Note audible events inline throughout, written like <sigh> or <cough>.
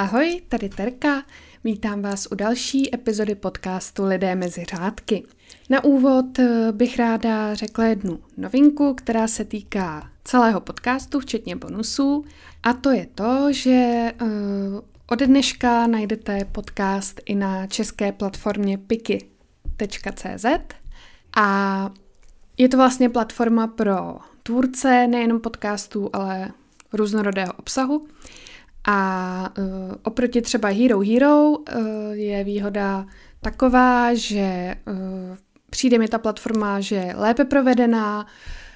Ahoj, tady Terka. Vítám vás u další epizody podcastu Lidé mezi řádky. Na úvod eh, bych ráda řekla jednu novinku, která se týká celého podcastu, včetně bonusů. A to je to, že uh, ode dneška najdete podcast i na české platformě piki.cz a je to vlastně platforma pro tvůrce nejenom podcastů, ale různorodého obsahu. A uh, oproti třeba Hero Hero uh, je výhoda taková, že uh, přijde mi ta platforma, že je lépe provedená,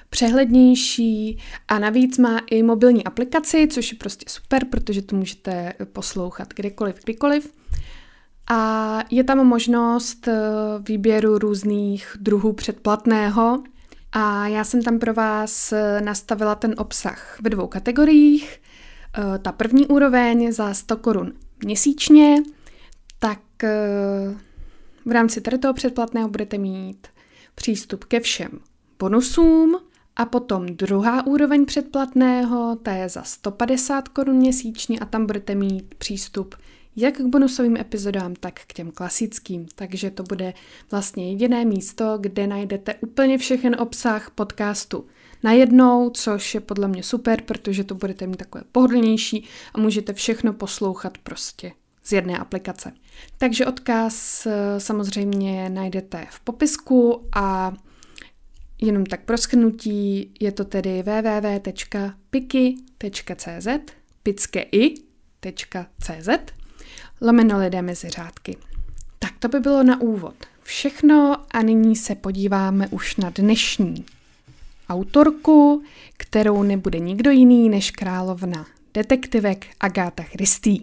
přehlednější a navíc má i mobilní aplikaci, což je prostě super, protože to můžete poslouchat kdekoliv, kdykoliv. A je tam možnost výběru různých druhů předplatného. A já jsem tam pro vás nastavila ten obsah ve dvou kategoriích. Eh, ta první úroveň za 100 korun měsíčně, tak eh, v rámci toho předplatného budete mít přístup ke všem bonusům a potom druhá úroveň předplatného, ta je za 150 korun měsíčně a tam budete mít přístup jak k bonusovým epizodám, tak k těm klasickým. Takže to bude vlastně jediné místo, kde najdete úplně všechen obsah podcastu najednou, což je podle mě super, protože to budete mít takové pohodlnější a můžete všechno poslouchat prostě z jedné aplikace. Takže odkaz eh, samozřejmě najdete v popisku a jenom tak pro schnutí je to tedy www.piki.cz pickei.cz lomeno lidé mezi řádky. Tak to by bylo na úvod. Všechno a nyní se podíváme už na dnešní autorku, kterou nebude nikdo jiný než královna detektivek Agáta Christie.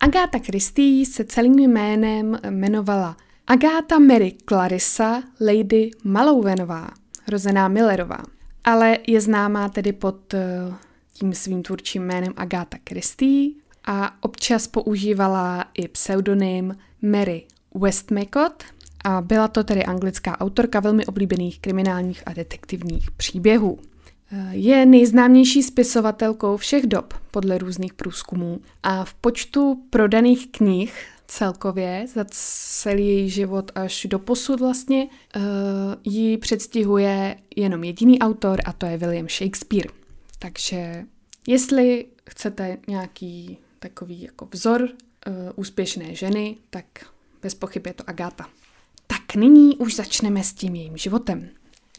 Agáta Christie se celým jménem jmenovala Agáta Mary Clarissa Lady Malouvenová, rozená Millerová, ale je známá tedy pod eh, tím svým tvůrčím jménem Agáta Christie a občas používala i pseudonym Mary Westmacott, a byla to tedy anglická autorka velmi oblíbených kriminálních a detektivních příběhů. Je nejznámější spisovatelkou všech dob podle různých průzkumů a v počtu prodaných knih celkově za celý její život až do posud vlastně uh, ji předstihuje jenom jediný autor a to je William Shakespeare. Takže jestli chcete nějaký takový jako vzor uh, úspěšné ženy, tak bez pochyb je to Agáta. Tak nyní už začneme s tím jejím životem.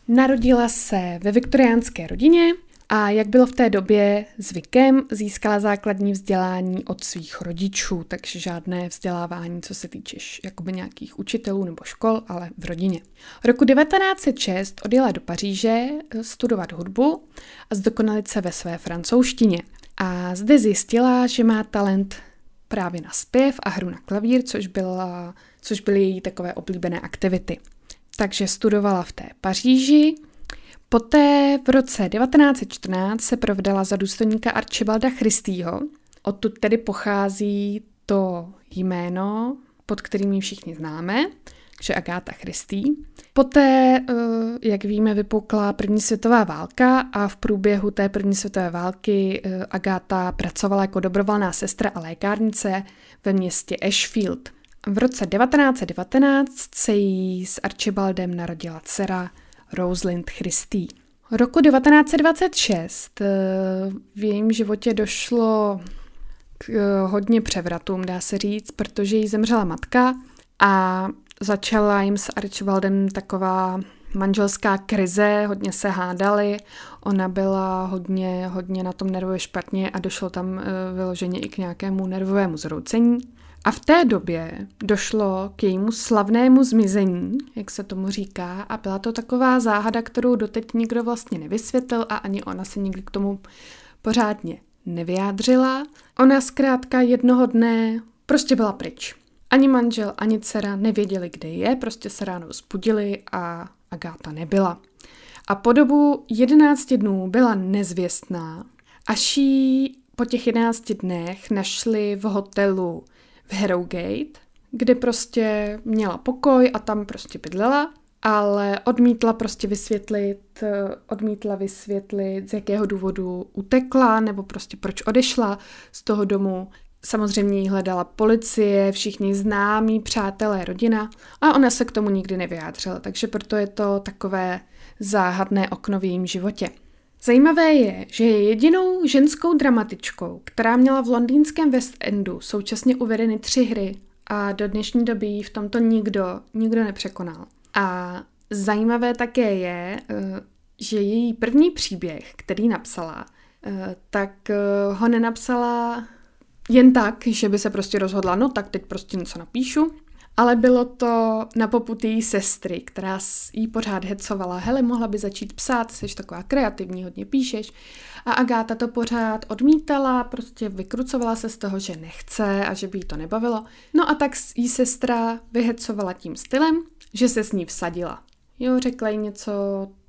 Narodila se ve viktoriánské rodině a jak bylo v té době zvykem, získala základní vzdělání od svých rodičů, takže žádné vzdělávání, co se týče jakoby nějakých učitelů nebo škol, ale v rodině. Roku 1906 odjela do Paříže eh, studovat hudbu a zdokonalit se ve své francouzštině. A zde zjistila, že má talent právě na zpěv a hru na klavír, což, byla, což byly její takové oblíbené aktivity. Takže studovala v té Paříži, Poté v roce 1914 se provdala za důstojníka Archibalda Christýho. Odtud tedy pochází to jméno, pod kterým ji všichni známe, že Agáta Christý. Poté, eh, jak víme, vypukla první světová válka a v průběhu té první světové války eh, Agáta pracovala jako dobrovolná sestra a lékárnice ve městě Ashfield. V roce 1919 se jí s Archibaldem narodila dcera Rosalind Christie. Roku 1926 eh, v jejím životě došlo k hodně převratům, dá se říct, protože jí zemřela matka a začala jim s Archibaldem taková manželská krize, hodně se hádali, ona byla hodně, hodně na tom nervově špatně a došlo tam e, vyloženě i k nějakému nervovému zroucení. A v té době došlo k jejímu slavnému zmizení, jak se tomu říká, a byla to taková záhada, kterou doteď nikdo vlastně nevysvětlil a ani ona se nikdy k tomu pořádně nevyjádřila. Ona zkrátka jednoho dne prostě byla pryč. Ani manžel, ani dcera nevěděli, kde je, prostě se ráno vzbudili a Agáta nebyla. A po dobu 11 dnů byla nezvěstná, až ji po těch 11 dnech našli v hotelu v Harrogate, kde prostě měla pokoj a tam prostě bydlela, ale odmítla prostě vysvětlit, odmítla vysvětlit, z jakého důvodu utekla, nebo prostě proč odešla z toho domu Samozřejmě jí hledala policie, všichni známí, přátelé, rodina a ona se k tomu nikdy nevyjádřila, takže proto je to takové záhadné okno v jejím životě. Zajímavé je, že je jedinou ženskou dramatičkou, která měla v londýnském West Endu současně uvedeny tři hry a do dnešní doby ji v tomto nikdo, nikdo nepřekonal. A zajímavé také je, eh, že její první příběh, který napsala, eh, tak eh, ho nenapsala jen tak, že by se prostě rozhodla, no tak teď prostě něco napíšu, ale bylo to na poput její sestry, která jí pořád hecovala, hele, mohla by začít psát, jsi taková kreativní, hodně píšeš. A Agáta to pořád odmítala, prostě vykrucovala se z toho, že nechce a že by jí to nebavilo. No a tak jí sestra vyhecovala tím stylem, že se s ní vsadila. Jo, řekla jí něco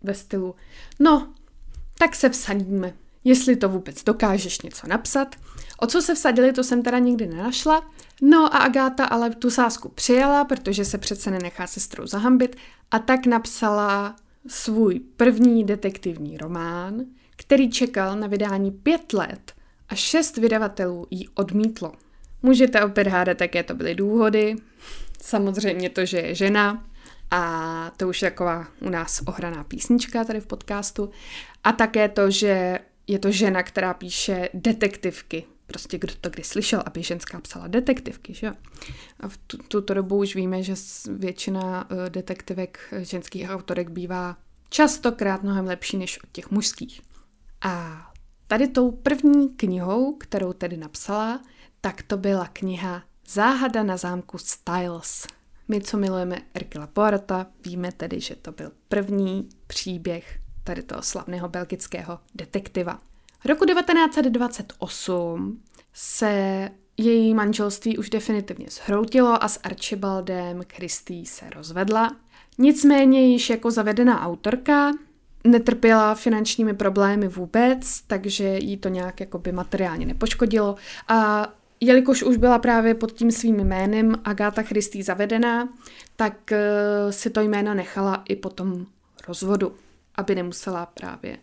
ve stylu, no, tak se vsadíme, jestli to vůbec dokážeš něco napsat. O co se vsadili, to jsem teda nikdy nenašla. No a Agáta ale tu sásku přijala, protože se přece nenechá sestrou zahambit a tak napsala svůj první detektivní román, který čekal na vydání pět let a šest vydavatelů ji odmítlo. Můžete opět hádat, jaké to byly důvody. Samozřejmě to, že je žena, a to už je taková u nás ohraná písnička tady v podcastu. A také to, že je to žena, která píše detektivky. Prostě kdo to kdy slyšel, aby ženská psala detektivky, že? A v tu, tuto dobu už víme, že většina uh, detektivek eh, ženských autorek bývá častokrát mnohem lepší než od těch mužských. A tady tou první knihou, kterou tedy napsala, tak to byla kniha Záhada na zámku Styles. My, co milujeme Erkila Poirota, víme tedy, že to byl první příběh tady toho slavného belgického detektiva. Roku 1928 se její manželství už definitivně zhroutilo a s Archibaldem Christie se rozvedla. Nicméně již jako zavedená autorka netrpěla finančními problémy vůbec, takže jí to nějak jakoby materiálně nepoškodilo a jelikož už byla právě pod tím svým jménem Agáta Christie zavedená, tak uh, si to jméno nechala i po tom rozvodu, aby nemusela právě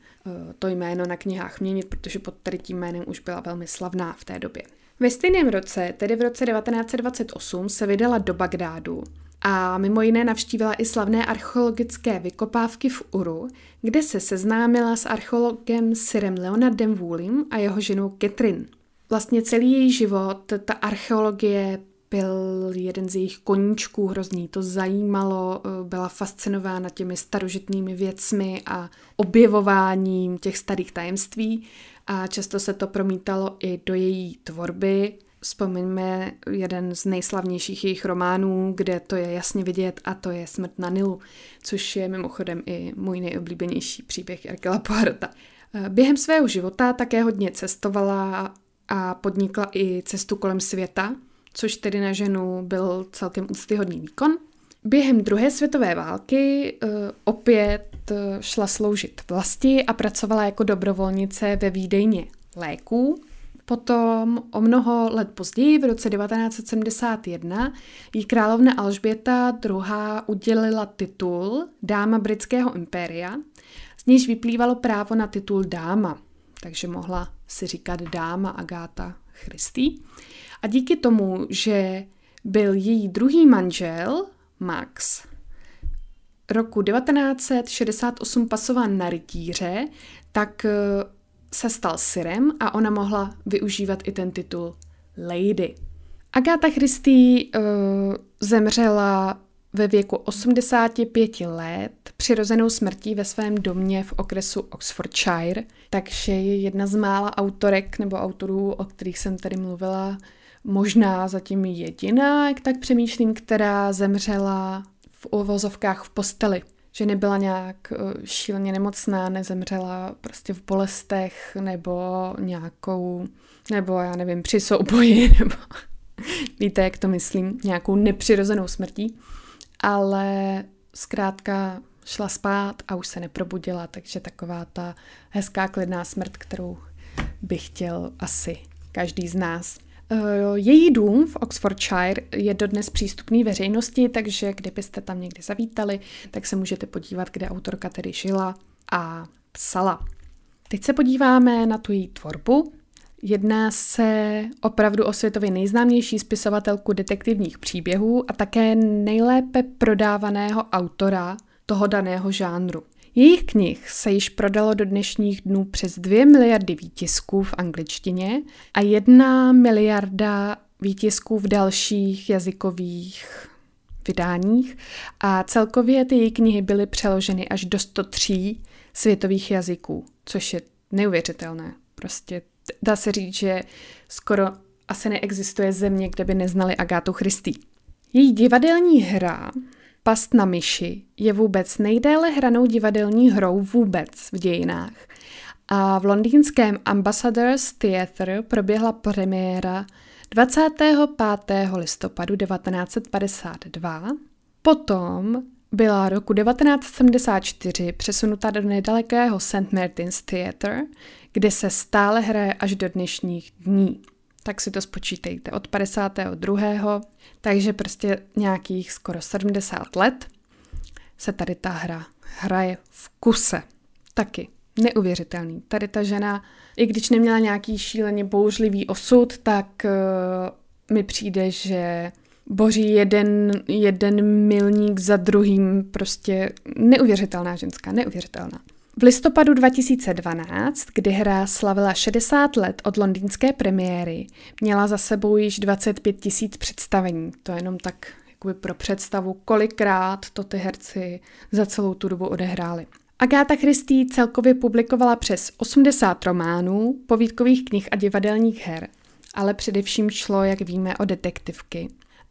to jméno na knihách měnit, protože pod tady tím jménem už byla velmi slavná v té době. Ve stejném roce, tedy v roce 1928, se vydala do Bagdádu a mimo jiné navštívila i slavné archeologické vykopávky v Uru, kde se seznámila s archeologem Sirem Leonardem Woolim a jeho ženou Catherine. Vlastně celý její život, ta archeologie byl jeden z jejich koníčků, hrozný to zajímalo, eh, byla fascinována těmi starožitnými věcmi a objevováním těch starých tajemství a často se to promítalo i do její tvorby. Vzpomeňme jeden z nejslavnějších jejich románů, kde to je jasně vidět a to je Smrt na Nilu, což je mimochodem i můj nejoblíbenější příběh Erkela Poirota. Eh, během svého života také hodně cestovala a podnikla i cestu kolem světa, což tedy na ženu byl celkem úctyhodný výkon. Během druhé světové války uh, opět uh, šla sloužit vlasti a pracovala jako dobrovolnice ve výdejně léků. Potom o mnoho let později, v roce 1971, jí královna Alžběta II. udělila titul Dáma britského impéria, z níž vyplývalo právo na titul dáma takže mohla si říkat dáma Agáta Christy. A díky tomu, že byl její druhý manžel, Max, roku 1968 pasován na rytíře, tak eh, se stal syrem a ona mohla využívat i ten titul Lady. Agáta Christy uh, zemřela ve věku 85 let přirozenou smrtí ve svém domě v okresu Oxfordshire, takže je jedna z mála autorek nebo autorů, o kterých jsem tady mluvila, možná zatím jediná, jak tak přemýšlím, která zemřela v uvozovkách v posteli. Že nebyla nějak eh, šíleně nemocná, nezemřela prostě v bolestech nebo nějakou, nebo já nevím, při souboji, <laughs> nebo víte, jak to myslím, nějakou nepřirozenou smrtí ale zkrátka šla spát a už se neprobudila, takže taková ta hezká klidná smrt, kterou by chtěl asi každý z nás. Eh, její dům v Oxfordshire je dodnes přístupný veřejnosti, takže kdybyste tam někdy zavítali, tak se můžete podívat, kde autorka tedy žila a psala. Teď se podíváme na tu její tvorbu. Jedná se opravdu o světově nejznámější spisovatelku detektivních příběhů a také nejlépe prodávaného autora toho daného žánru. Jejich knih se již prodalo do dnešních dnů přes 2 miliardy výtisků v angličtině a 1 miliarda výtisků v dalších jazykových vydáních a celkově ty její knihy byly přeloženy až do 103 světových jazyků, což je neuvěřitelné. Prostě dá se říct, že skoro asi neexistuje země, kde by neznali Agátu Christy. Její divadelní hra Past na myši je vůbec nejdéle hranou divadelní hrou vůbec v dějinách. A v londýnském Ambassadors Theatre proběhla premiéra 25. listopadu 1952. Potom byla roku 1974 přesunuta do nedalekého St. Martin's Theatre, kde se stále hraje až do dnešních dní. Tak si to spočítejte od 52. Takže prostě nějakých skoro 70 let se tady ta hra hraje v kuse. Taky neuvěřitelný. Tady ta žena, i když neměla nějaký šíleně bouřlivý osud, tak uh, mi přijde, že boří jeden, jeden milník za druhým, prostě neuvěřitelná ženská, neuvěřitelná. V listopadu 2012, kdy hra slavila 60 let od londýnské premiéry, měla za sebou již 25 tisíc představení. To je jenom tak jakoby pro představu, kolikrát to ty herci za celou tu dobu odehráli. Agáta Christie celkově publikovala přes 80 románů, povídkových knih a divadelních her, ale především šlo, jak víme, o detektivky.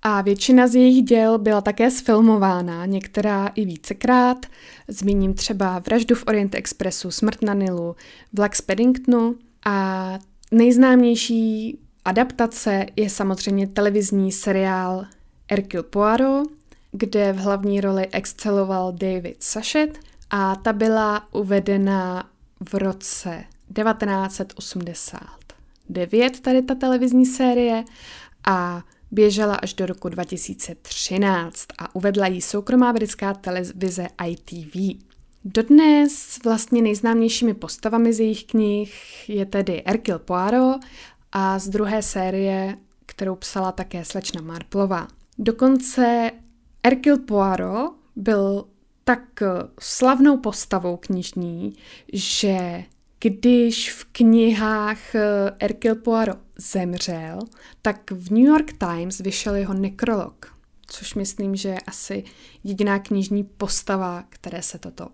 A většina z jejich děl byla také sfilmována, některá i vícekrát. Zmíním třeba Vraždu v Orient Expressu, Smrt na Nilu, Vlak z Paddingtonu a nejznámější adaptace je samozřejmě televizní seriál Hercule Poirot, kde v hlavní roli exceloval David Sachet a ta byla uvedena v roce 1989, tady ta televizní série, a Běžela až do roku 2013 a uvedla ji soukromá britská televize ITV. Dodnes vlastně nejznámějšími postavami z jejich knih je tedy Hercule Poirot a z druhé série, kterou psala také slečna Marplová. Dokonce Hercule Poirot byl tak slavnou postavou knižní, že když v knihách eh, Hercule Poirot zemřel, tak v New York Times vyšel jeho nekrolog, což myslím, že je asi jediná knižní postava, které se toto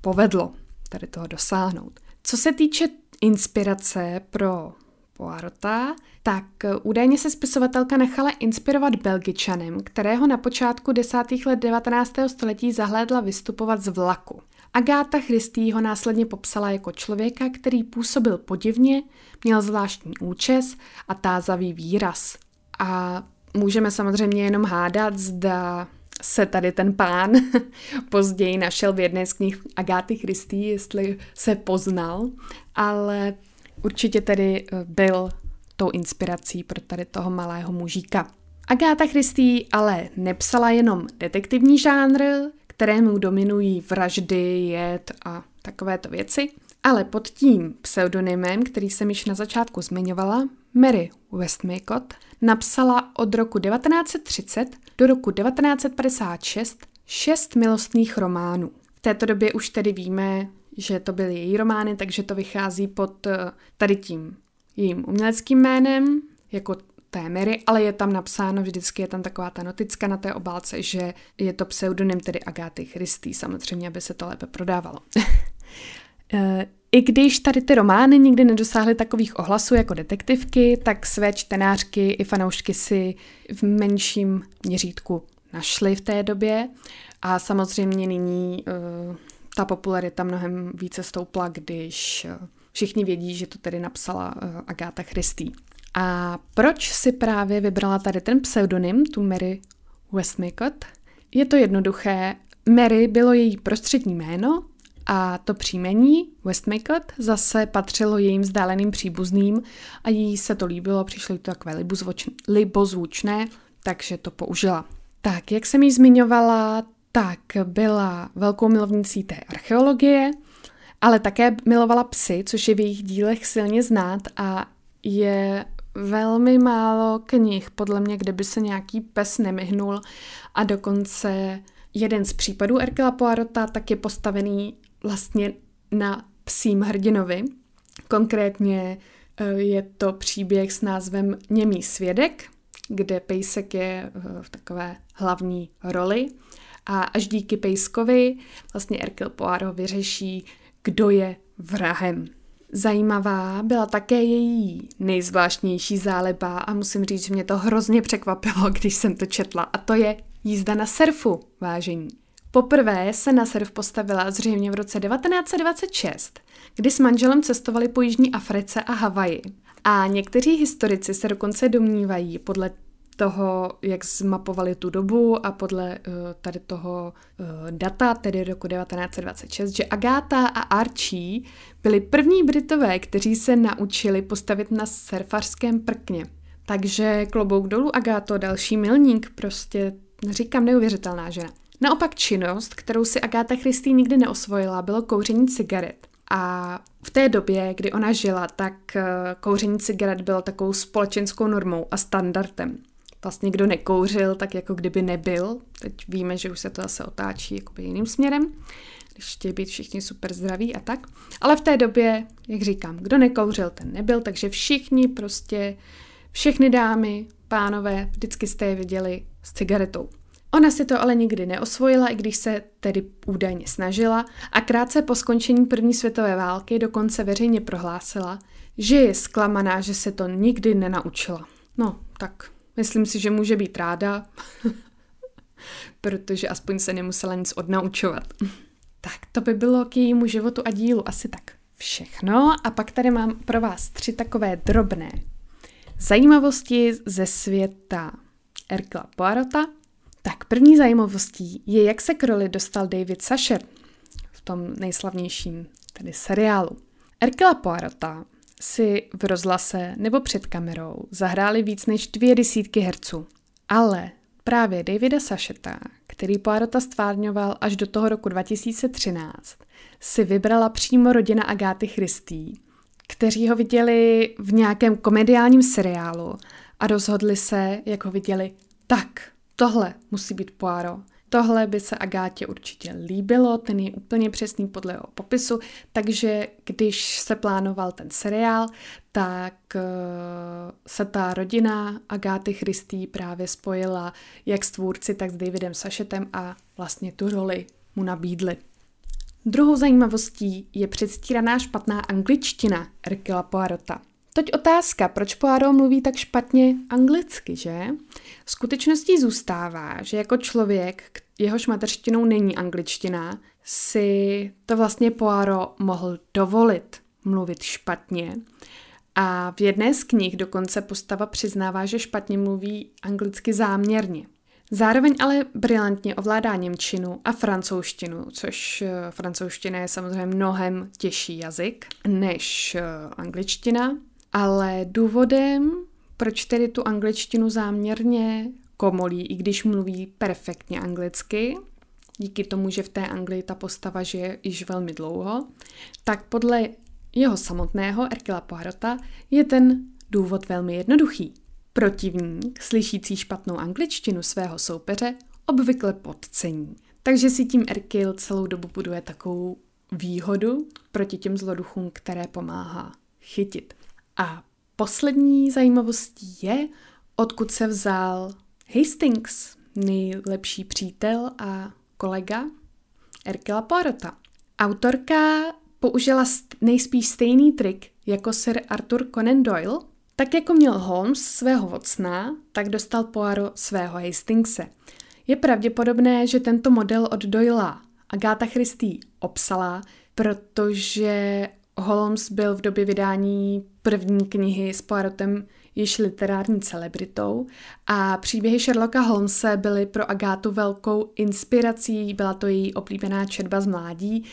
povedlo, tady toho dosáhnout. Co se týče inspirace pro Poirota, tak údajně se spisovatelka nechala inspirovat Belgičanem, kterého na počátku desátých let 19. století zahlédla vystupovat z vlaku. Agáta Christie ho následně popsala jako člověka, který působil podivně, měl zvláštní účes a tázavý výraz. A můžeme samozřejmě jenom hádat, zda se tady ten pán <laughs> později našel v jedné z knih Agáty Christie, jestli se poznal, ale určitě tedy eh, byl tou inspirací pro tady toho malého mužíka. Agáta Christie ale nepsala jenom detektivní žánr, kterému dominují vraždy, jed a takovéto věci, ale pod tím pseudonymem, který jsem již na začátku zmiňovala, Mary Westmacott, napsala od roku 1930 do roku 1956 šest milostných románů. V této době už tedy víme, že to byly její romány, takže to vychází pod eh, tady tím jejím uměleckým jménem, jako té Mary, ale je tam napsáno, vždycky je tam taková ta noticka na té obálce, že je to pseudonym tedy Agáty Christy, samozřejmě, aby se to lépe prodávalo. <laughs> Eh, I když tady ty romány nikdy nedosáhly takových ohlasů jako detektivky, tak své čtenářky i fanoušky si v menším měřítku našli v té době a samozřejmě nyní uh, ta popularita mnohem více stoupla, když uh, všichni vědí, že to tedy napsala uh, Agáta Christie. A proč si právě vybrala tady ten pseudonym, tu Mary Westmacott? Je to jednoduché. Mary bylo její prostřední jméno a to příjmení Westmacott zase patřilo jejím vzdáleným příbuzným a jí se to líbilo, přišlo to takové libozvučné, takže to použila. Tak, jak jsem ji zmiňovala, tak byla velkou milovnicí té archeologie, ale také milovala psy, což je v jejich dílech silně znát a je velmi málo knih, podle mě, kde by se nějaký pes nemyhnul a dokonce jeden z případů Erkela Poirota tak je postavený vlastně na psím hrdinovi. Konkrétně eh, je to příběh s názvem Němý svědek, kde pejsek je eh, v takové hlavní roli a až díky pejskovi vlastně Erkel Poirot vyřeší, kdo je vrahem. Zajímavá byla také její nejzvláštnější záleba a musím říct, že mě to hrozně překvapilo, <laughs> když jsem to četla a to je jízda na surfu, vážení. Poprvé se na surf postavila zřejmě v roce 1926, kdy s manželem cestovali po Jižní Africe a Havaji. A někteří historici se dokonce domnívají, podle toho, jak zmapovali tu dobu a podle uh, tady toho uh, data, tedy roku 1926, že Agáta a Archie byli první Britové, kteří se naučili postavit na surfařském prkně. Takže klobouk dolů Agáto, další milník, prostě říkám neuvěřitelná žena. Naopak činnost, kterou si Agáta Christy nikdy neosvojila, bylo kouření cigaret. A v té době, kdy ona žila, tak eh, kouření cigaret bylo takovou společenskou normou a standardem vlastně kdo nekouřil, tak jako kdyby nebyl. Teď víme, že už se to zase otáčí jakoby jiným směrem, když chtějí být všichni super zdraví a tak. Ale v té době, jak říkám, kdo nekouřil, ten nebyl, takže všichni prostě, všechny dámy, pánové, vždycky jste je viděli s cigaretou. Ona si to ale nikdy neosvojila, i když se tedy údajně snažila a krátce po skončení první světové války dokonce veřejně prohlásila, že je zklamaná, že se to nikdy nenaučila. No, tak Myslím si, že může být ráda, <laughs> protože aspoň se nemusela nic odnaučovat. tak to by bylo k jejímu životu a dílu asi tak všechno. A pak tady mám pro vás tři takové drobné zajímavosti ze světa Erkla Poirota. Tak první zajímavostí je, jak se k roli dostal David Sacher v tom nejslavnějším tedy seriálu. Erkela Poirota si v rozhlase nebo před kamerou zahráli víc než dvě desítky herců. Ale právě Davida Sašeta, který Poirota stvárňoval až do toho roku 2013, si vybrala přímo rodina Agáty Christý, kteří ho viděli v nějakém komediálním seriálu a rozhodli se, jak ho viděli, tak, tohle musí být Poirot. Tohle by se Agátě určitě líbilo, ten je úplně přesný podle jeho popisu, takže když se plánoval ten seriál, tak uh, se ta rodina Agáty Christý právě spojila jak s tvůrci, tak s Davidem Sašetem a vlastně tu roli mu nabídli. Druhou zajímavostí je předstíraná špatná angličtina Erkila Poirota. Toť otázka, proč Poirot mluví tak špatně anglicky, že? Skutečností zůstává, že jako člověk, jehož mateřštinou není angličtina, si to vlastně Poirot mohl dovolit mluvit špatně. A v jedné z knih dokonce postava přiznává, že špatně mluví anglicky záměrně. Zároveň ale brilantně ovládá němčinu a francouzštinu, což eh, francouzština je samozřejmě mnohem těžší jazyk než eh, angličtina. Ale důvodem, proč tedy tu angličtinu záměrně komolí, i když mluví perfektně anglicky, díky tomu, že v té Anglii ta postava žije již velmi dlouho, tak podle jeho samotného Erkila Poirota je ten důvod velmi jednoduchý. Protivník, slyšící špatnou angličtinu svého soupeře, obvykle podcení. Takže si tím Erkil celou dobu buduje takovou výhodu proti těm zloduchům, které pomáhá chytit. A poslední zajímavostí je, odkud se vzal Hastings, nejlepší přítel a kolega Erkela Poirota. Autorka použila nejspíš stejný trik jako Sir Arthur Conan Doyle, tak jako měl Holmes svého Watsona, tak dostal Poirot svého Hastingse. Je pravděpodobné, že tento model od Doyla Agáta Christie obsala, protože Holmes byl v době vydání první knihy s Poirotem již literární celebritou a příběhy Sherlocka Holmese byly pro Agátu velkou inspirací, byla to její oblíbená četba z mládí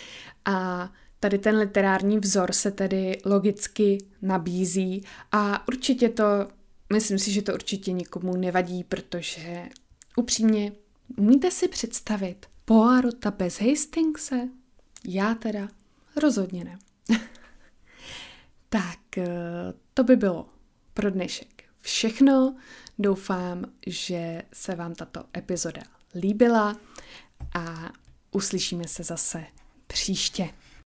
a tady ten literární vzor se tedy logicky nabízí a určitě to, myslím si, že to určitě nikomu nevadí, protože upřímně umíte si představit Poirota bez Hastingse? Já teda rozhodně ne. <laughs> tak, eh, to by bylo pro dnešek všechno. Doufám, že se vám tato epizoda líbila a uslyšíme se zase příště.